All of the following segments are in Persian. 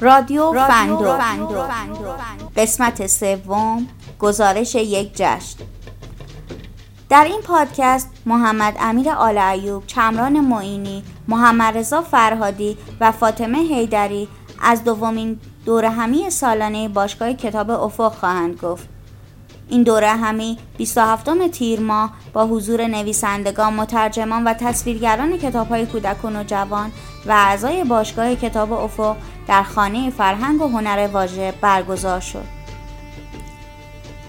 رادیو, فندو. قسمت سوم گزارش یک جشن در این پادکست محمد امیر آل ایوب، چمران معینی، محمد رضا فرهادی و فاطمه هیدری از دومین دوره همی سالانه باشگاه کتاب افق خواهند گفت. این دوره همی 27 تیر ماه با حضور نویسندگان، مترجمان و تصویرگران کتاب های کودکان و جوان و اعضای باشگاه کتاب افق در خانه فرهنگ و هنر واژه برگزار شد.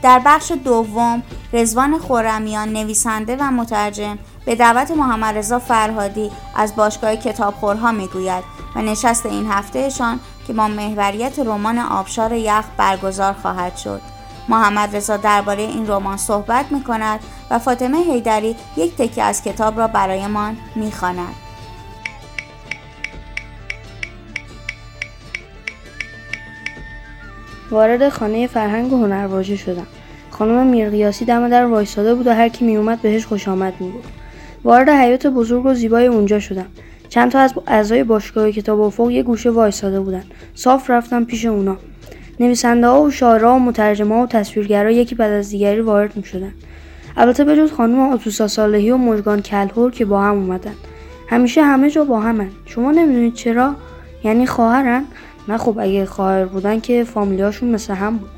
در بخش دوم رزوان خورمیان نویسنده و مترجم به دعوت محمد رضا فرهادی از باشگاه کتابخورها می‌گوید و نشست این هفتهشان که با محوریت رمان آبشار یخ برگزار خواهد شد. محمد رضا درباره این رمان صحبت می کند و فاطمه هیدری یک تکه از کتاب را برایمان می خاند. وارد خانه فرهنگ و هنرواژه شدم. خانم میرقیاسی دم در وایستاده بود و هر کی میومد بهش خوش آمد می‌گفت. وارد حیات بزرگ و زیبای اونجا شدم. چند تا از اعضای باشگاه کتاب افق یه گوشه وایستاده بودن صاف رفتم پیش اونا. نویسنده ها و شاعرها و مترجمه و تصویرگرا یکی بعد از دیگری وارد می شدن. البته به جز خانم آتوسا صالحی و مژگان کلهور که با هم اومدن. همیشه همه جا با همن. شما نمی‌دونید چرا؟ یعنی خواهرن؟ نه خب اگه خواهر بودن که فامیلیاشون مثل هم بود.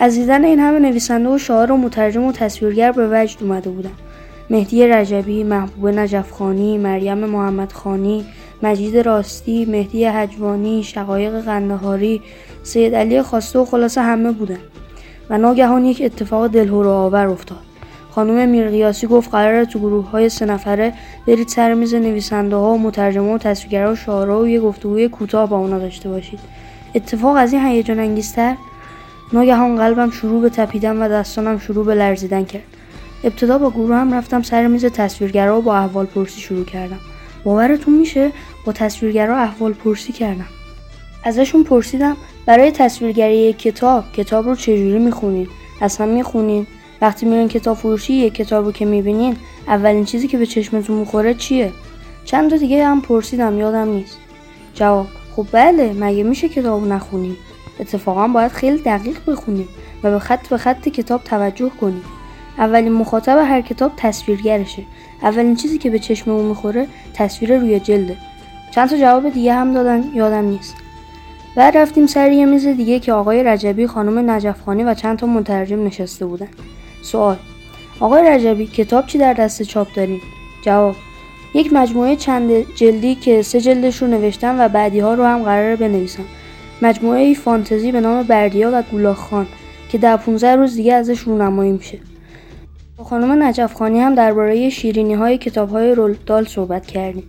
از دیدن این همه نویسنده و شاعر و مترجم و تصویرگر به وجد اومده بودم مهدی رجبی، محبوب نجفخانی، مریم محمدخانی، مجید راستی، مهدی حجوانی، شقایق قندهاری، سید علی خواسته و خلاصه همه بودن. و ناگهان یک اتفاق دلهور آور افتاد. خانم میرقیاسی گفت قراره تو گروه های سه نفره برید سر میز نویسنده ها و مترجمه و تصویرگرا و شاعرها و یه گفتگوی کوتاه با اونا داشته باشید. اتفاق از این هیجان انگیزتر ناگهان قلبم شروع به تپیدن و دستانم شروع به لرزیدن کرد. ابتدا با گروه هم رفتم سر میز تصویرگرا و با احوال پرسی شروع کردم. باورتون میشه با تصویرگرا احوال پرسی کردم. ازشون پرسیدم برای تصویرگری کتاب کتاب رو چجوری می‌خونین اصلا می‌خونین وقتی میرین کتاب فروشی یک کتاب رو که می‌بینین اولین چیزی که به چشمتون می‌خوره چیه؟ چند تا دیگه هم پرسیدم یادم نیست. جواب خب بله مگه میشه کتاب نخونیم اتفاقا باید خیلی دقیق بخونیم و به خط به خط کتاب توجه کنیم اولین مخاطب هر کتاب تصویرگرشه. اولین چیزی که به چشممون می‌خوره تصویر روی جلده. چند تا جواب دیگه هم دادن یادم نیست. بعد رفتیم سر یه میز دیگه که آقای رجبی خانم نجفخانی و چند تا مترجم نشسته بودن. سوال آقای رجبی کتاب چی در دست چاپ دارین؟ جواب یک مجموعه چند جلدی که سه جلدش رو نوشتم و بعدی ها رو هم قراره بنویسم. مجموعه فانتزی به نام بردیا و گولاخان که در 15 روز دیگه ازش رونمایی میشه. با خانم نجفخانی هم درباره شیرینی های کتاب های رولدال صحبت کردیم.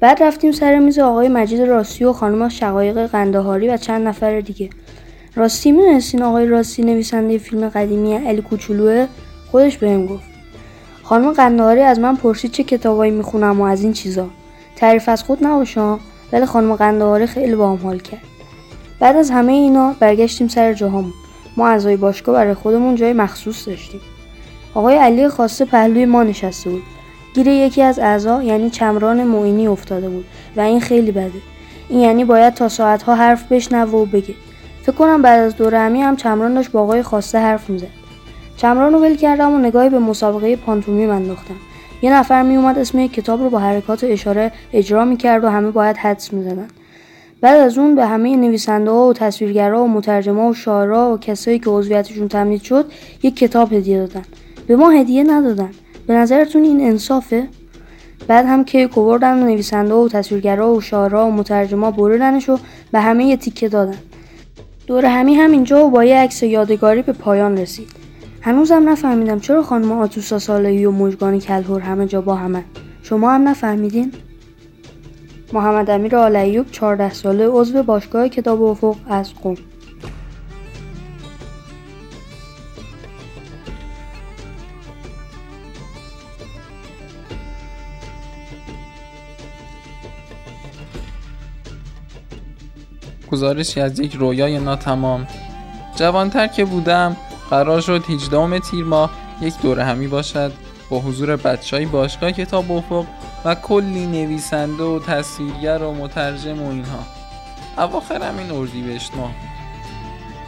بعد رفتیم سر میز آقای مجید راستی و خانم شقایق قندهاری و چند نفر دیگه. راستی می‌دونستین آقای راستی نویسنده فیلم قدیمی علی کوچولوه؟ خودش بهم گفت. خانم قندهاری از من پرسید چه کتابایی می‌خونم و از این چیزا. تعریف از خود نباشه ولی خانم قندهاری خیلی با حال کرد. بعد از همه اینا برگشتیم سر جاهامون. ما اعضای باشگاه برای خودمون جای مخصوص داشتیم. آقای علی خواسته پهلوی ما نشسته بود. گیر یکی از اعضا یعنی چمران معینی افتاده بود و این خیلی بده. این یعنی باید تا ساعتها حرف بشنوه و بگه. فکر کنم بعد از دوره همی هم چمران داشت با آقای خواسته حرف می‌زد. چمران رو ول کردم و نگاهی به مسابقه پانتومی انداختم. یه نفر میومد اسم یک کتاب رو با حرکات اشاره اجرا می‌کرد و همه باید حدس می‌زدن. بعد از اون به همه نویسنده ها و تصویرگرا و مترجما و شاعرها و کسایی که عضویتشون تمدید شد یک کتاب هدیه دادن. به ما هدیه ندادن. به نظرتون این انصافه؟ بعد هم که کووردن نویسنده و تصویرگرا و شاعرها و مترجما بردنش و به همه یه تیکه دادن. دور همی همینجا و با یه عکس یادگاری به پایان رسید. هنوزم نفهمیدم چرا خانم آتوسا صالحی و مژگان کلهور همه جا با همه شما هم نفهمیدین؟ محمد امیر آلیوب 14 ساله عضو باشگاه کتاب افق از قم. گزارشی از یک رویای ناتمام. جوانتر که بودم قرار شد 18 تیر ماه یک دوره همی باشد. با حضور بچه های باشگاه کتاب افق و کلی نویسنده و تصویرگر و مترجم و اینها. اواخر همین اردیبهشت ماه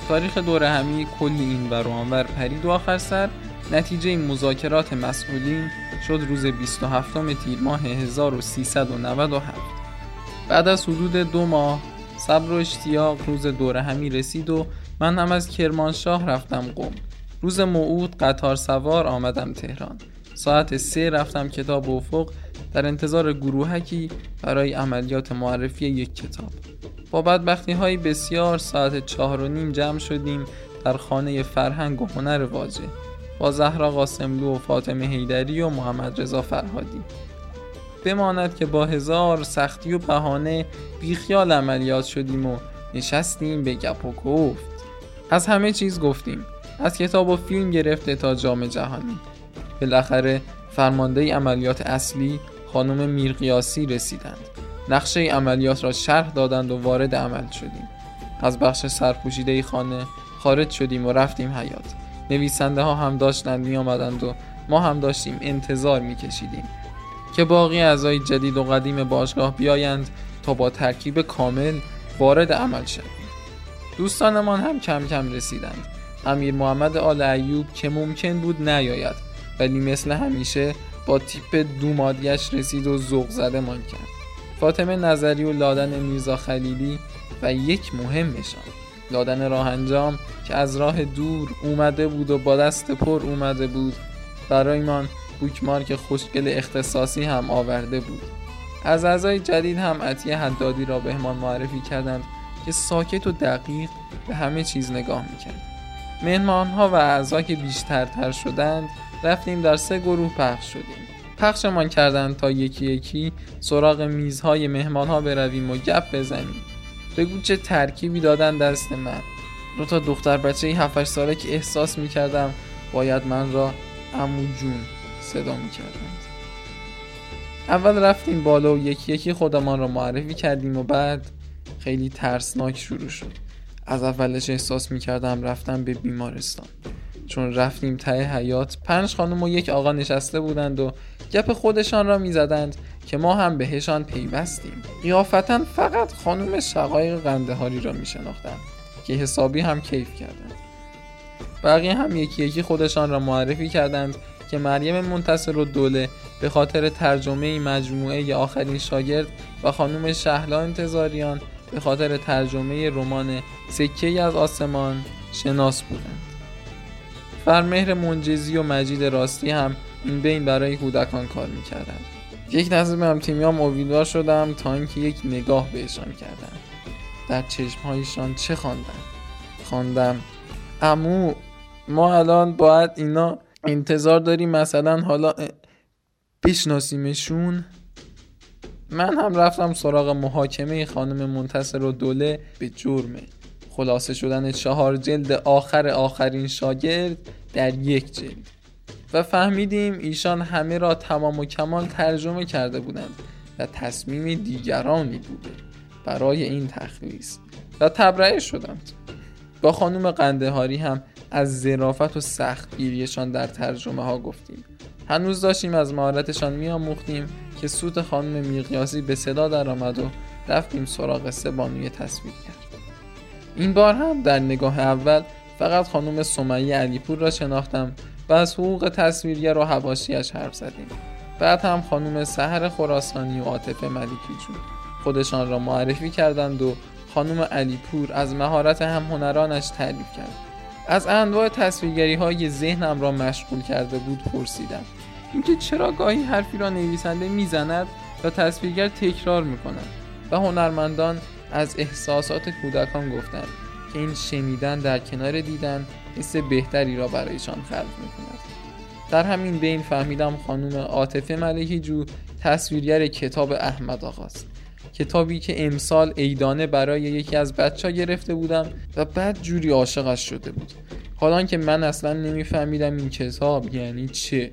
تاریخ دوره همی کلی این بر آنور پرید و آخر سر نتیجه این مذاکرات مسئولین شد روز 27 تیر ماه 1397 بعد از حدود دو ماه صبر و اشتیاق روز دوره همی رسید و من هم از کرمانشاه رفتم قم. روز موعود قطار سوار آمدم تهران. ساعت سه رفتم کتاب افق در انتظار گروهکی برای عملیات معرفی یک کتاب. با بدبختی های بسیار ساعت چهار و نیم جمع شدیم در خانه فرهنگ و هنر واجه. با زهرا قاسملو و فاطمه هیدری و محمد رضا فرهادی. بماند که با هزار سختی و بهانه بیخیال عملیات شدیم و نشستیم به گپ و گفت. از همه چیز گفتیم. از کتاب و فیلم گرفته تا جام جهانی. بالاخره فرمانده عملیات اصلی خانم میرقیاسی رسیدند. نقشه عملیات را شرح دادند و وارد عمل شدیم. از بخش سرپوشیده خانه خارج شدیم و رفتیم حیات نویسنده ها هم داشتند می آمدند و ما هم داشتیم انتظار می کشیدیم که باقی اعضای جدید و قدیم باشگاه بیایند تا با ترکیب کامل وارد عمل شویم دوستانمان هم کم کم رسیدند. امیر محمد آل ایوب که ممکن بود نیاید ولی مثل همیشه با تیپ دومادیش رسید و ذوق زده من کرد. فاطمه نظری و لادن میرزا خلیلی و یک مهمشان لادن راه انجام که از راه دور اومده بود و با دست پر اومده بود. برایمان بوکمارک خوشگل اختصاصی هم آورده بود. از اعضای جدید هم عطیه حدادی را بهمان معرفی کردند که ساکت و دقیق به همه چیز نگاه می‌کرد. مهمان ها و اعضا که بیشتر تر شدند رفتیم در سه گروه پخش شدیم. پخشمان کردند تا یکی یکی سراغ میزهای مهمان ها برویم و گپ بزنیم. بگو چه ترکیبی دادن دست من. دو تا دختر بچه 7 ساله که احساس می‌کردم باید من را امو جون صدا می‌کردند. اول رفتیم بالا و یکی یکی خودمان را معرفی کردیم و بعد خیلی ترسناک شروع شد. از اولش احساس می‌کردم رفتم به بیمارستان. چون رفتیم ته حیات پنج خانم و یک آقا نشسته بودند و گپ خودشان را می‌زدند که ما هم بهشان پیوستیم. قیافتا فقط خانم شقایق قندهاری را میشناختند که حسابی هم کیف کردند. بقیه هم یکی یکی خودشان را معرفی کردند که مریم منتصر و دوله به خاطر ترجمه مجموعه آخرین شاگرد و خانم شهلا انتظاریان به خاطر ترجمه رمان سکه از آسمان شناس بودند. فرمهر منجزی و مجید راستی هم این بین برای کودکان کار می‌کردند. یک نظر هم تیمیام شدم تا اینکه یک نگاه بهشان کردم. در چشمهایشان چه خواندم؟ خواندم امو ما الان باید اینا انتظار داریم مثلا حالا بشناسیمشون. من هم رفتم سراغ محاکمه خانم منتصر و دوله به جرم خلاصه شدن چهار جلد آخر آخرین شاگرد در یک جلد. و فهمیدیم ایشان همه را تمام و کمال ترجمه کرده بودند و تصمیم دیگرانی بوده برای این تخلیص. و تبرئه شدند. با خانم قندهاری هم از ظرافت و سختگیریشان در ترجمه ها گفتیم. هنوز داشتیم از مهارتشان میآموختیم که سوت خانم میقیاسی به صدا درآمد و رفتیم سراغ سه بانوی تصویر کرد. این بار هم در نگاه اول فقط خانم سمیه علیپور را شناختم و از حقوق تصویرگر و حواشیش حرف زدیم. بعد هم خانم سهر خراسانی و عاطفه ملیکی جون خودشان را معرفی کردند و خانم علیپور از مهارت هم هنرانش تعریف کرد. از انواع تصویرگری های ذهنم را مشغول کرده بود پرسیدم. اینکه چرا گاهی حرفی را نویسنده می‌زند و تصویرگر تکرار می‌کند و هنرمندان از احساسات کودکان گفتند که این شنیدن در کنار دیدن حس بهتری را برایشان خلق می‌کند. در همین بین فهمیدم خانم عاطفه ملکی جو تصویرگر کتاب احمد آقاست. کتابی که امسال ایدانه برای یکی از بچه ها گرفته بودم و بعد جوری عاشقش شده بود. حالا که من اصلا نمیفهمیدم این کتاب یعنی چه.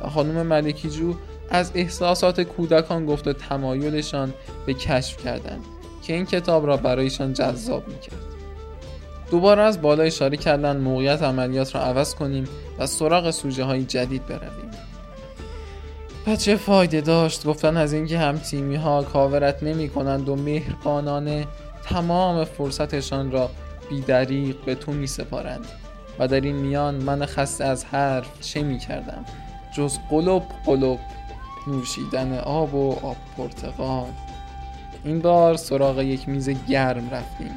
و خانم ملکی جو از احساسات کودکان گفت و تمایلشان به کشف کردن که این کتاب را برایشان جذاب می‌کرد. دوباره از بالا اشاره کردن موقعیت عملیات را عوض کنیم و سراغ سوژه های جدید برویم. و چه فایده داشت؟ گفتن از اینکه هم تیمی ها کاورت نمی کنند و مهربانانه تمام فرصتشان را بیدریق به تو می سپارند و در این میان من خسته از حرف چه می کردم جز قلوب قلوب نوشیدن آب و آب پرتقال. این بار سراغ یک میز گرم رفتیم.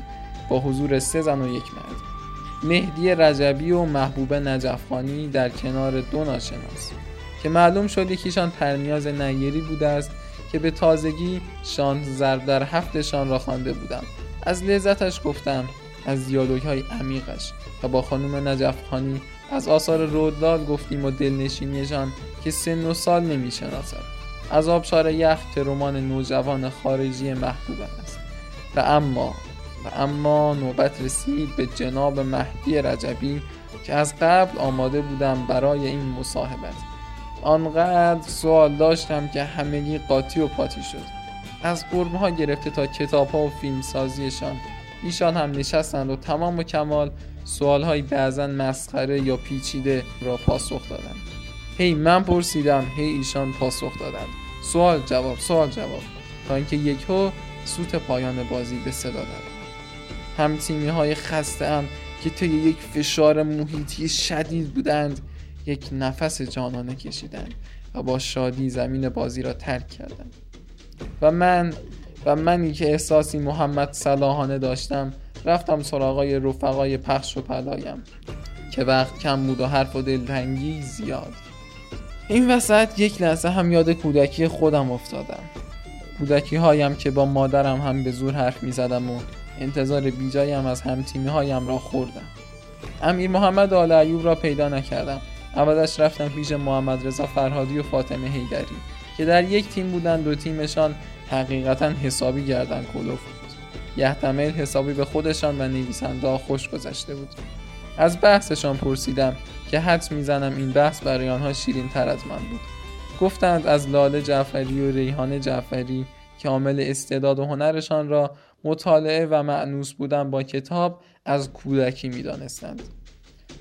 با حضور سه زن و یک مرد. مهدی رجبی و محبوب نجفخانی در کنار دو ناشناس. که معلوم شد یکیشان پرنیاز نیری بوده است که به تازگی شان ضرب در هفتشان را خوانده بودم. از لذتش گفتم از دیالوگ های عمیقش و با خانم نجفخانی از آثار رودلال گفتیم و دلنشینیشان که سن و سال نمی‌شناسد. از آبشار یخ که رمان نوجوان خارجی محبوب است. و اما و اما نوبت رسید به جناب مهدی رجبی که از قبل آماده بودم برای این مصاحبت. آنقدر سوال داشتم که همگی قاطی و پاتی شد. از قرمه ها گرفته تا کتاب ها و فیلم سازیشان ایشان هم نشستند و تمام و کمال سوال های بعضا مسخره یا پیچیده را پاسخ دادند. هی من پرسیدم. هی ایشان پاسخ دادند. سوال جواب سوال جواب. تا اینکه یکهو سوت پایان بازی به صدا درآمد هم تیمی های خسته هم که طی یک فشار محیطی شدید بودند یک نفس جانانه کشیدند و با شادی زمین بازی را ترک کردند و من و منی که احساسی محمد صلاحانه داشتم رفتم سراغای رفقای پخش و پلایم که وقت کم بود و حرف و دلتنگی زیاد. این وسط یک لحظه هم یاد کودکی خودم افتادم. کودکی هایم که با مادرم هم به زور حرف می زدم و انتظار بیجایم از هم تیمی هایم را خوردم. امیر محمد آل ایوب را پیدا نکردم. عوضش رفتم پیش محمد رضا فرهادی و فاطمه هیدری که در یک تیم بودند دو تیمشان حقیقتا حسابی گردن کلوف بود یحتمل حسابی به خودشان و نویسنده خوش گذشته بود. از بحثشان پرسیدم که حد می‌زنم این بحث برای آنها شیرین تر از من بود. گفتند از لاله جعفری و ریحان جعفری که عامل استعداد و هنرشان را مطالعه و معنوس بودن با کتاب از کودکی می‌دانستند.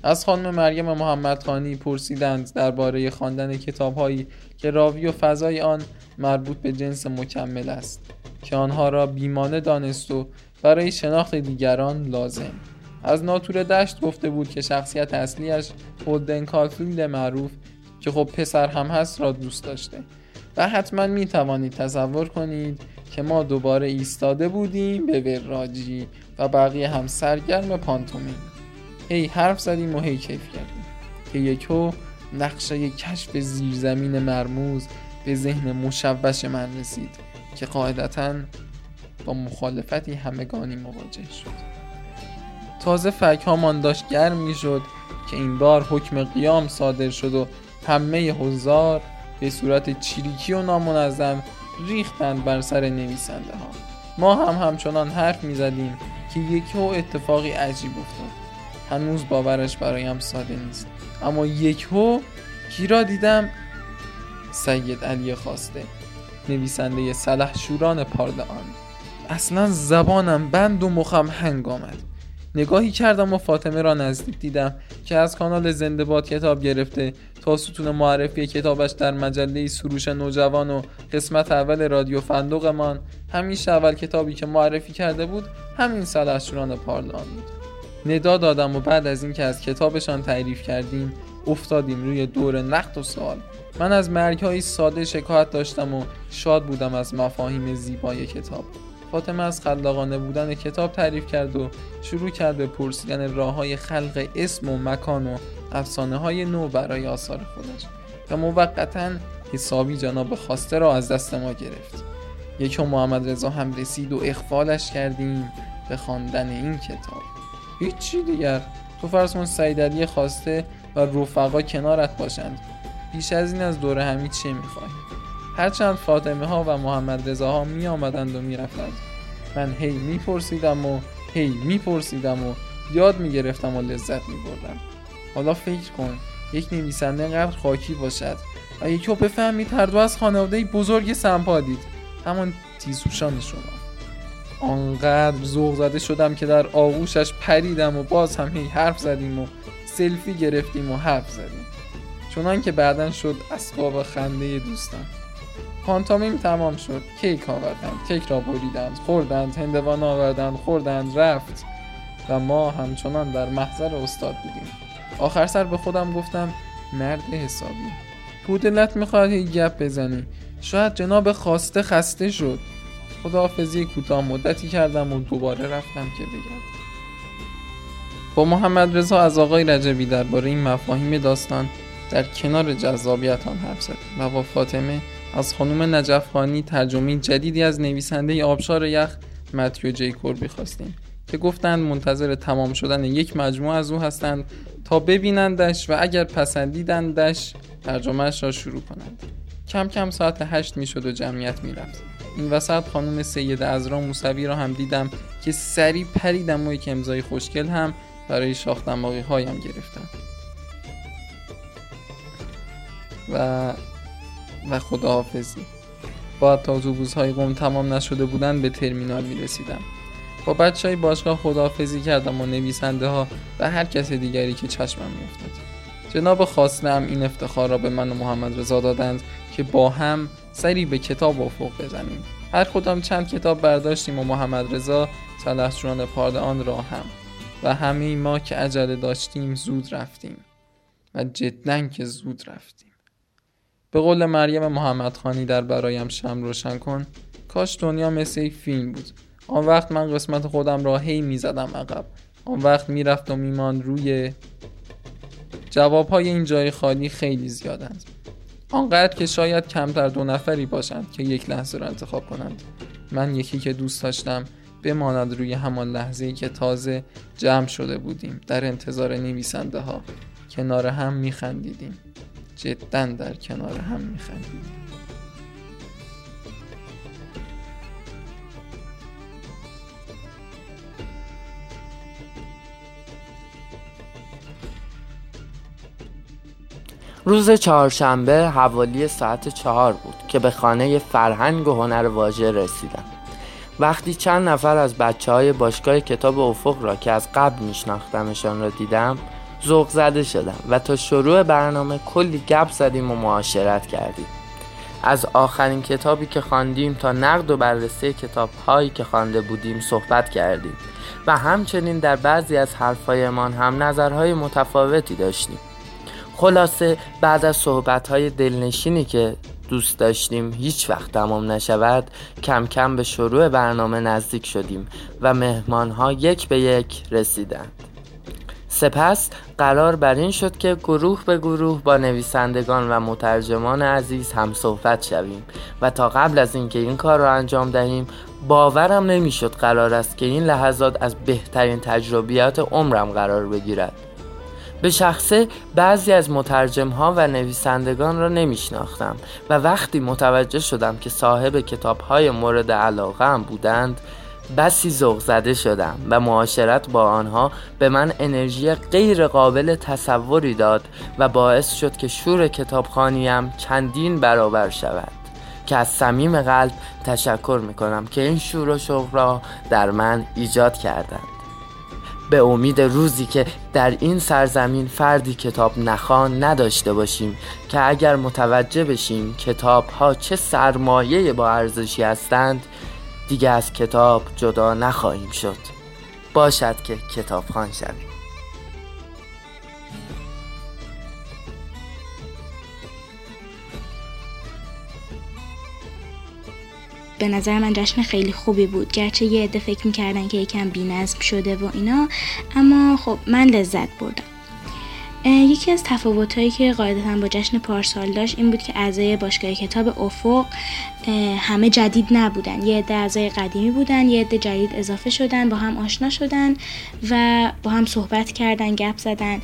از خانم مریم محمد خانی پرسیدند درباره خواندن کتابهایی که راوی و فضای آن مربوط به جنس مکمل است که آنها را بیمانه دانست و برای شناخت دیگران لازم. از ناتور دشت گفته بود که شخصیت اصلیش هولدن کارفیلد معروف که خب پسر هم هست را دوست داشته. و حتما می توانید تصور کنید که ما دوباره ایستاده بودیم به وراجی و بقیه هم سرگرم پانتومیم. هی حرف زدیم و هی کیف کردیم. که یکو نقشه کشف زیرزمین مرموز به ذهن مشوش من رسید که قاعدتا با مخالفتی همگانی مواجه شد. تازه فک هامان داشت گرم می شد که این بار حکم قیام صادر شد و همه حضار به صورت چریکی و نامنظم ریختند بر سر نویسنده ها ما هم همچنان حرف می زدیم که یکی اتفاقی عجیب افتاد. هنوز باورش برایم ساده نیست. اما یک هو کی را دیدم سید علی خواسته نویسنده سلح شوران پارلان اصلا زبانم بند و مخم هنگ آمد. نگاهی کردم و فاطمه را نزدیک دیدم که از کانال زنده باد کتاب گرفته تا ستون معرفی کتابش در مجله سروش نوجوان و قسمت اول رادیو فندقمان. همیشه اول کتابی که معرفی کرده بود همین سلحشوران پارلان بود. ندا دادم و بعد از اینکه از کتابشان تعریف کردیم افتادیم روی دور نقد و سوال. من از مرگ ساده شکایت داشتم و شاد بودم از مفاهیم زیبای کتاب. فاطمه از خلاقانه بودن کتاب تعریف کرد و شروع کرد به پرسیدن راه های خلق اسم و مکان و افسانه های نو برای آثار خودش. و موقتا حسابی جناب خواسته را از دست ما گرفت. یکی محمد رضا هم رسید و اخفالش کردیم به خواندن این کتاب. هیچی دیگر. تو فرض کن سعید خواسته و رفقا کنارت باشند. بیش از این از دوره همین چه می‌خوای؟ هرچند فاطمه ها و محمد رضا ها می آمدند و می رفتند. من هی می پرسیدم و هی می پرسیدم و یاد می گرفتم و لذت می بردم. حالا فکر کن یک نویسنده قدر خاکی باشد و یکی بفهمید هر دو از خانواده بزرگ سمپادید همان تیزوشان شما. آنقدر ذوق زده شدم که در آغوشش پریدم و باز هم هی حرف زدیم و سلفی گرفتیم و حرف زدیم. چنان که بعدا شد اسباب خنده دوستان. پانتامیم تمام شد. کیک آوردند. کیک را بریدند. خوردند. هندوان آوردند. خوردند. رفت. و ما همچنان در محضر استاد بودیم. آخر سر به خودم گفتم مرد حسابی. تو دلت می‌خواد هی گپ بزنی. شاید جناب خواسته خسته شد. خداحافظی کوتاه مدتی کردم و دوباره رفتم که بگردم با محمد رضا از آقای رجبی درباره این مفاهیم داستان در کنار جذابیت آن حرف زد و با فاطمه از خانم نجف خانی ترجمه جدیدی از نویسنده آبشار یخ متیو جی کوربی خواستیم که گفتند منتظر تمام شدن یک مجموعه از او هستند تا ببینندش و اگر پسندیدندش ترجمهش را شروع کنند کم کم ساعت هشت می شد و جمعیت می رفت. این وسط خانم سید ازرا موسوی را هم دیدم که سری پریدم و یک امضای خوشگل هم برای شاخ دماغی هایم گرفتم. و و خداحافظی. تا اتوبوس های قوم تمام نشده بودن به ترمینال می رسیدم. با بچه های باشگاه خداحافظی کردم و نویسنده ها و هر کس دیگری که چشمم افتاد. جناب خواستم این افتخار را به من و محمد رضا دادند که با هم سری به کتاب افق بزنیم. هر کدام چند کتاب برداشتیم و محمد رضا سلحشوان پاردان را هم. و همه ما که عجله داشتیم زود رفتیم. و جدا که زود رفتیم. به قول مریم محمدخانی در برایم شم روشن کن کاش دنیا مثل یک فیلم بود. آن وقت من قسمت خودم را هی می‌زدم عقب. آن وقت می‌رفت و میمان روی جواب های این جای خالی خیلی زیادند. آنقدر که شاید کمتر دو نفری باشند که یک لحظه را انتخاب کنند. من یکی که دوست داشتم بماند روی همان لحظه ای که تازه جمع شده بودیم در انتظار نویسنده ها کنار هم میخندیدیم. جدا در کنار هم میخندیدیم. روز چهارشنبه حوالی ساعت چهار بود که به خانه فرهنگ و هنر واژه رسیدم. وقتی چند نفر از بچه های باشگاه کتاب افق را که از قبل میشناختمشان را دیدم ذوق زده شدم و تا شروع برنامه کلی گپ زدیم و معاشرت کردیم. از آخرین کتابی که خواندیم تا نقد و بررسی کتاب هایی که خوانده بودیم صحبت کردیم و همچنین در بعضی از حرفهایمان هم نظرهای متفاوتی داشتیم. خلاصه بعد از صحبت های دلنشینی که دوست داشتیم هیچ وقت تمام نشود کم کم به شروع برنامه نزدیک شدیم و مهمان ها یک به یک رسیدند. سپس قرار بر این شد که گروه به گروه با نویسندگان و مترجمان عزیز هم صحبت شویم و تا قبل از اینکه این کار را انجام دهیم باورم نمی‌شد قرار است که این لحظات از بهترین تجربیات عمرم قرار بگیرد. به شخصه بعضی از مترجم ها و نویسندگان را نمیشناختم و وقتی متوجه شدم که صاحب کتاب های مورد علاقه هم بودند بسی ذوق زده شدم و معاشرت با آنها به من انرژی غیر قابل تصوری داد و باعث شد که شور کتابخانیم چندین برابر شود که از صمیم قلب تشکر می کنم که این شور و شوق را در من ایجاد کردند. به امید روزی که در این سرزمین فردی کتاب نخوان نداشته باشیم که اگر متوجه بشیم کتاب ها چه سرمایه با ارزشی هستند دیگه از کتاب جدا نخواهیم شد. باشد که کتاب خان شویم به نظر من جشن خیلی خوبی بود. گرچه یه عده فکر می‌کردن که یکم بینظم شده و اینا اما خب من لذت بردم. یکی از تفاوتهایی که قاعدتا با جشن پارسال داشت این بود که اعضای باشگاه کتاب افق همه جدید نبودن. یه عده اعضای قدیمی بودن یه عده جدید اضافه شدن با هم آشنا شدن و با هم صحبت کردن گپ زدن.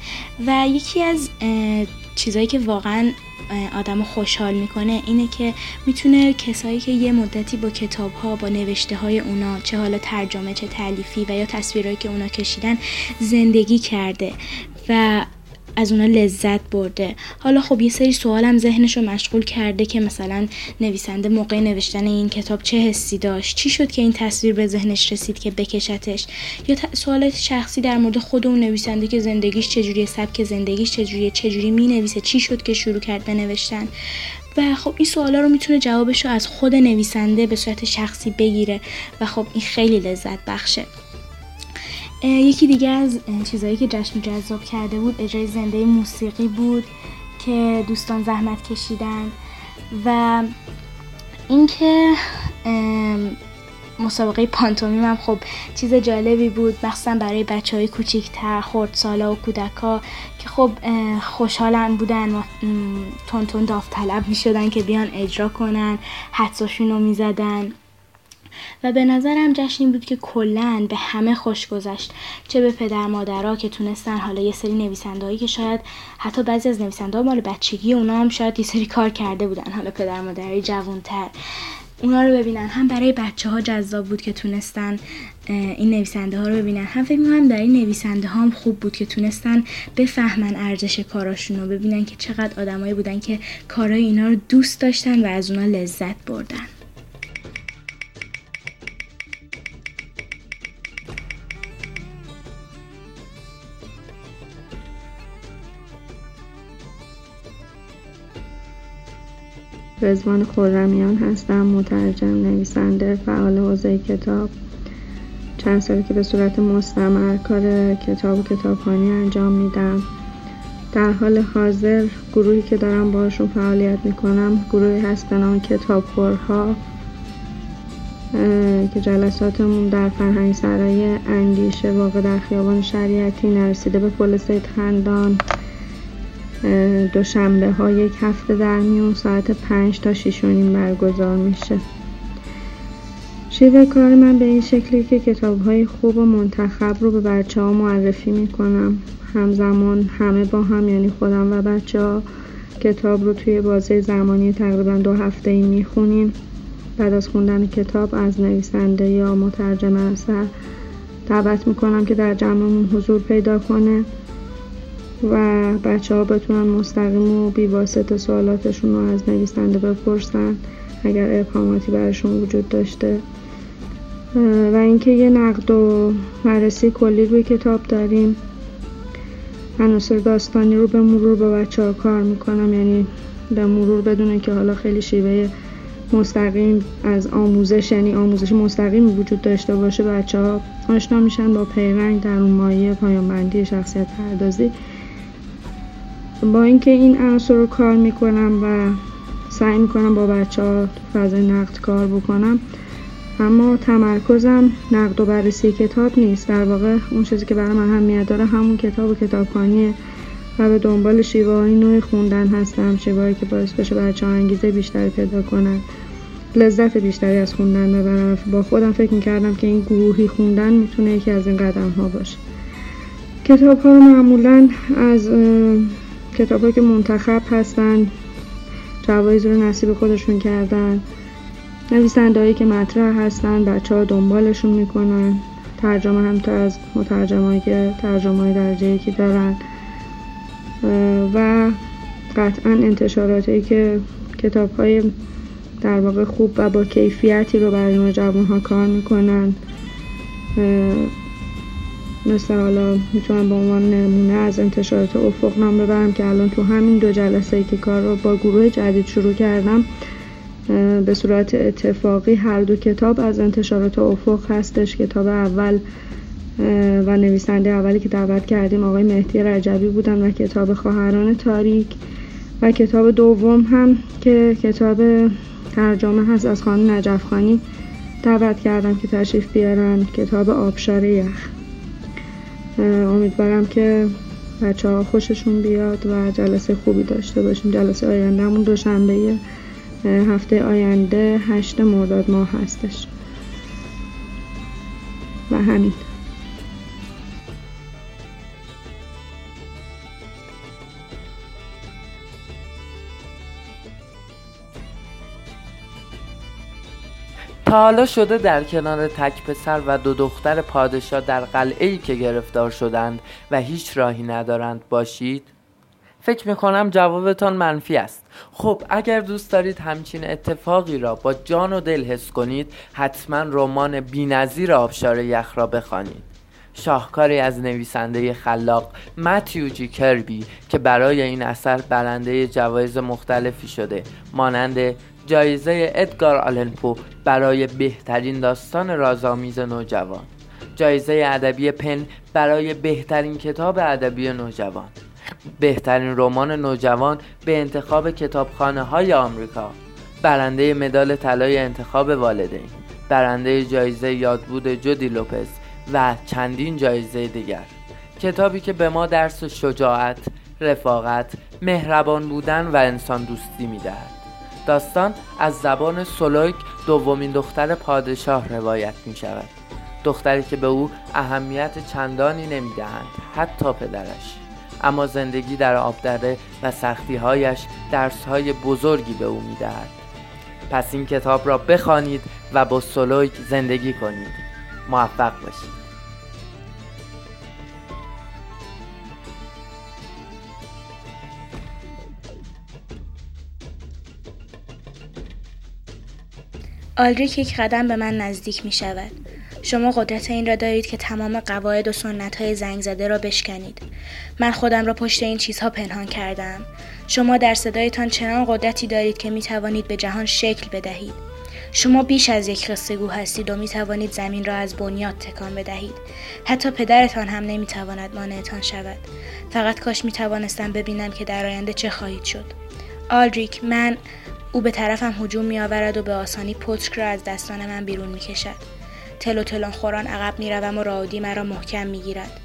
و یکی از چیزهایی که واقعا آدم خوشحال می‌کنه اینه که می‌تونه کسایی که یه مدتی با کتاب ها با نوشته های اونا چه حالا ترجمه چه تعلیفی و یا تصویرهایی که اونا کشیدن زندگی کرده. و از اونا لذت برده. حالا خب یه سری سوالم ذهنش رو مشغول کرده که مثلا نویسنده موقع نوشتن این کتاب چه حسی داشت؟ چی شد که این تصویر به ذهنش رسید که بکشتش؟ یا سوالات شخصی در مورد خود اون نویسنده که زندگیش چجوری سبک زندگیش چجوری چجوری می نویسه چی شد که شروع کرد به نوشتن؟ و خب این سوالا رو می‌تونه جوابش رو از خود نویسنده به صورت شخصی بگیره و خب این خیلی لذت بخشه. یکی دیگه از چیزهایی که جشن جذاب کرده بود اجرای زنده موسیقی بود که دوستان زحمت کشیدن و اینکه مسابقه پانتومیم هم خب چیز جالبی بود. مخصوصا برای بچه های کوچیکتر خردسالا و کودکا که خب خوشحالن بودن و تون داوطلب می شدن که بیان اجرا کنن حدساشون رو می زدن و به نظرم جشن این بود که کلا به همه خوش گذشت. چه به پدر مادرها که تونستن حالا یه سری نویسنده که شاید حتی بعضی از نویسنده مال بچگی اونا هم شاید یه سری کار کرده بودن. حالا پدر مادرای جوانتر. اونا رو ببینن. هم برای بچه ها جذاب بود که تونستن این نویسنده ها رو ببینن. هم فکر می‌کنم در این نویسنده ها هم خوب بود که تونستن بفهمن ارزش کاراشون رو ببینن که چقدر آدمایی بودن که کارای اینا رو دوست داشتن و از اونا لذت بردن. رزوان خورمیان هستم مترجم نویسنده فعال حوزه کتاب. چند سالی که به صورت مستمر کار کتاب و کتابخانی انجام میدم. در حال حاضر گروهی که دارم باشون فعالیت می‌کنم گروهی هست به نام کتابخورها که جلساتمون در فرهنگ سرای اندیشه واقع در خیابان شریعتی نرسیده به پل سید خندان. دوشنبه ها یک هفته در میون ساعت پنج تا شیش و نیم برگزار میشه. شیوه کار من به این شکلی که کتاب های خوب و منتخب رو به بچه ها معرفی می‌کنم. همزمان همه با هم یعنی خودم و بچه ها کتاب رو توی بازه زمانی تقریبا دو هفته ای می‌خونیم. بعد از خوندن کتاب از نویسنده یا مترجم اثر دعوت می‌کنم که در جمعمون حضور پیدا کنه. و بچه ها بتونن مستقیم و بیواسطه سوالاتشون رو از نویسنده بپرسن اگر ابهاماتی براشون وجود داشته. و اینکه یه نقد و بررسی کلی روی کتاب داریم. عناصر داستانی رو به مرور با بچه ها کار می‌کنم یعنی به مرور بدونه که حالا خیلی شیوه مستقیم از آموزش یعنی آموزش مستقیم وجود داشته باشه. بچه ها آشنا میشن با پیرنگ در اون مایه پایان شخصیت پردازی. با اینکه این عناصر رو کار می‌کنم و سعی می‌کنم با بچه ها فضای نقد کار بکنم اما تمرکزم نقد و بررسی کتاب نیست. در واقع اون چیزی که برای من اهمیت داره همون کتاب و کتابخانیه و به دنبال شیوه های نوع خوندن هستم شیوه که باعث بشه بچه ها انگیزه بیشتری پیدا کنن لذت بیشتری از خوندن ببرم با خودم فکر می‌کردم که این گروهی خوندن می‌تونه یکی از این قدم ها باشه. کتاب ها رو معمولا از کتاب که منتخب هستن جوایز رو نصیب خودشون کردن. نویسندهایی که مطرح هستن بچه ها دنبالشون می‌کنن. ترجمه هم تا از مترجمهایی که ترجمه های درجه یکی دارن. و قطعا انتشاراتی که کتاب های در واقع خوب و با کیفیتی رو برای ما جوان ها کار می‌کنن. مثل حالا می‌تونم به عنوان نمونه از انتشارات افق نام ببرم که الان تو همین دو جلسه ای که کار رو با گروه جدید شروع کردم به صورت اتفاقی هر دو کتاب از انتشارات افق هستش. کتاب اول و نویسنده اولی که دعوت کردیم آقای مهدی رجبی بودن و کتاب خواهران تاریک. و کتاب دوم هم که کتاب ترجمه هست از خانم نجف خانی دعوت کردم که تشریف بیارن. کتاب آبشار یخ. امیدوارم که بچه ها خوششون بیاد و جلسه خوبی داشته باشیم. جلسه آیندهمون دوشنبه هفته آینده هشت مرداد ماه هستش. و همین. حالا شده در کنار تک پسر و دو دختر پادشاه در قلعه ای که گرفتار شدند و هیچ راهی ندارند باشید؟ فکر می‌کنم جوابتان منفی است خب اگر دوست دارید همچین اتفاقی را با جان و دل حس کنید حتما رمان بینظیر آبشار یخ را بخوانید شاهکاری از نویسنده خلاق متیو جی کربی که برای این اثر برنده جوایز مختلفی شده مانند جایزه ادگار آلنپو برای بهترین داستان رازآمیز نوجوان. جایزه ادبی پن برای بهترین کتاب ادبی نوجوان. بهترین رمان نوجوان به انتخاب کتابخانه های آمریکا. برنده مدال طلای انتخاب والدین. برنده جایزه یادبود جودی لوپز و چندین جایزه دیگر. کتابی که به ما درس شجاعت، رفاقت، مهربان بودن و انسان دوستی می‌دهد. داستان از زبان سولویک دومین دختر پادشاه روایت می شود دختری که به او اهمیت چندانی نمی‌دهند حتی پدرش. اما زندگی در آبدره و سختیهایش درسهای بزرگی به او می‌دهد. پس این کتاب را بخوانید و با سولویک زندگی کنید. موفق باشید. آلریک یک قدم به من نزدیک می شود. شما قدرت این را دارید که تمام قواعد و سنت های زنگ زده را بشکنید. من خودم را پشت این چیزها پنهان کردم. شما در صدایتان چنان قدرتی دارید که می توانید به جهان شکل بدهید. شما بیش از یک قصه هستید و می توانید زمین را از بنیاد تکان بدهید. حتی پدرتان هم نمی تواند مانعتان شود. فقط کاش می توانستم ببینم که در آینده چه خواهید شد. آلریک من او به طرفم هجوم می آورد و به آسانی پتک را از دستان من بیرون می کشد. تلو تلو خوران عقب می روم و راودی مرا محکم می گیرد.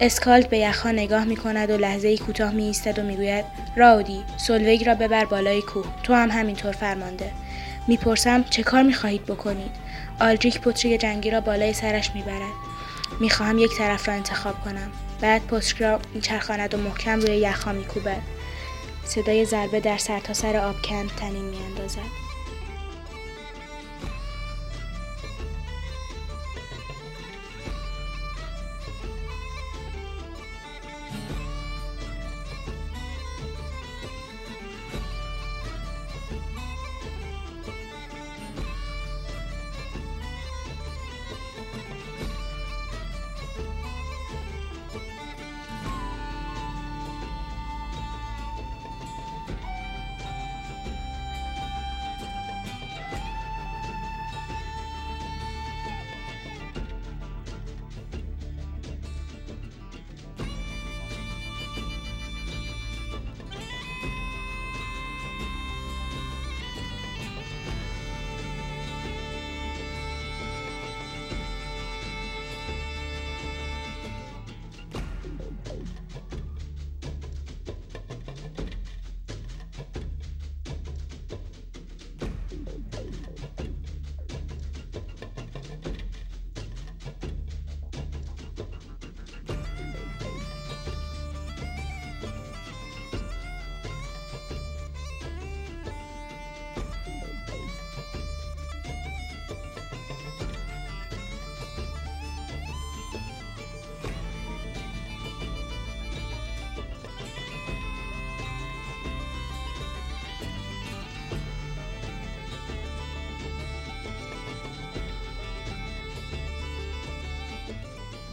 اسکالد به یخها نگاه می کند و لحظه کوتاه می ایستد و می گوید راودی سولویگ را ببر بالای کوه تو هم همینطور فرمانده. می‌پرسم چه کار می خواهید بکنید؟ آلدریک پتک جنگی را بالای سرش می‌برد. می‌خواهم یک طرف را انتخاب کنم. بعد پتریک را میچرخاند و محکم روی یخها میکوبد. صدای ضربه در سرتاسر سر آبکن تنین میاندازد.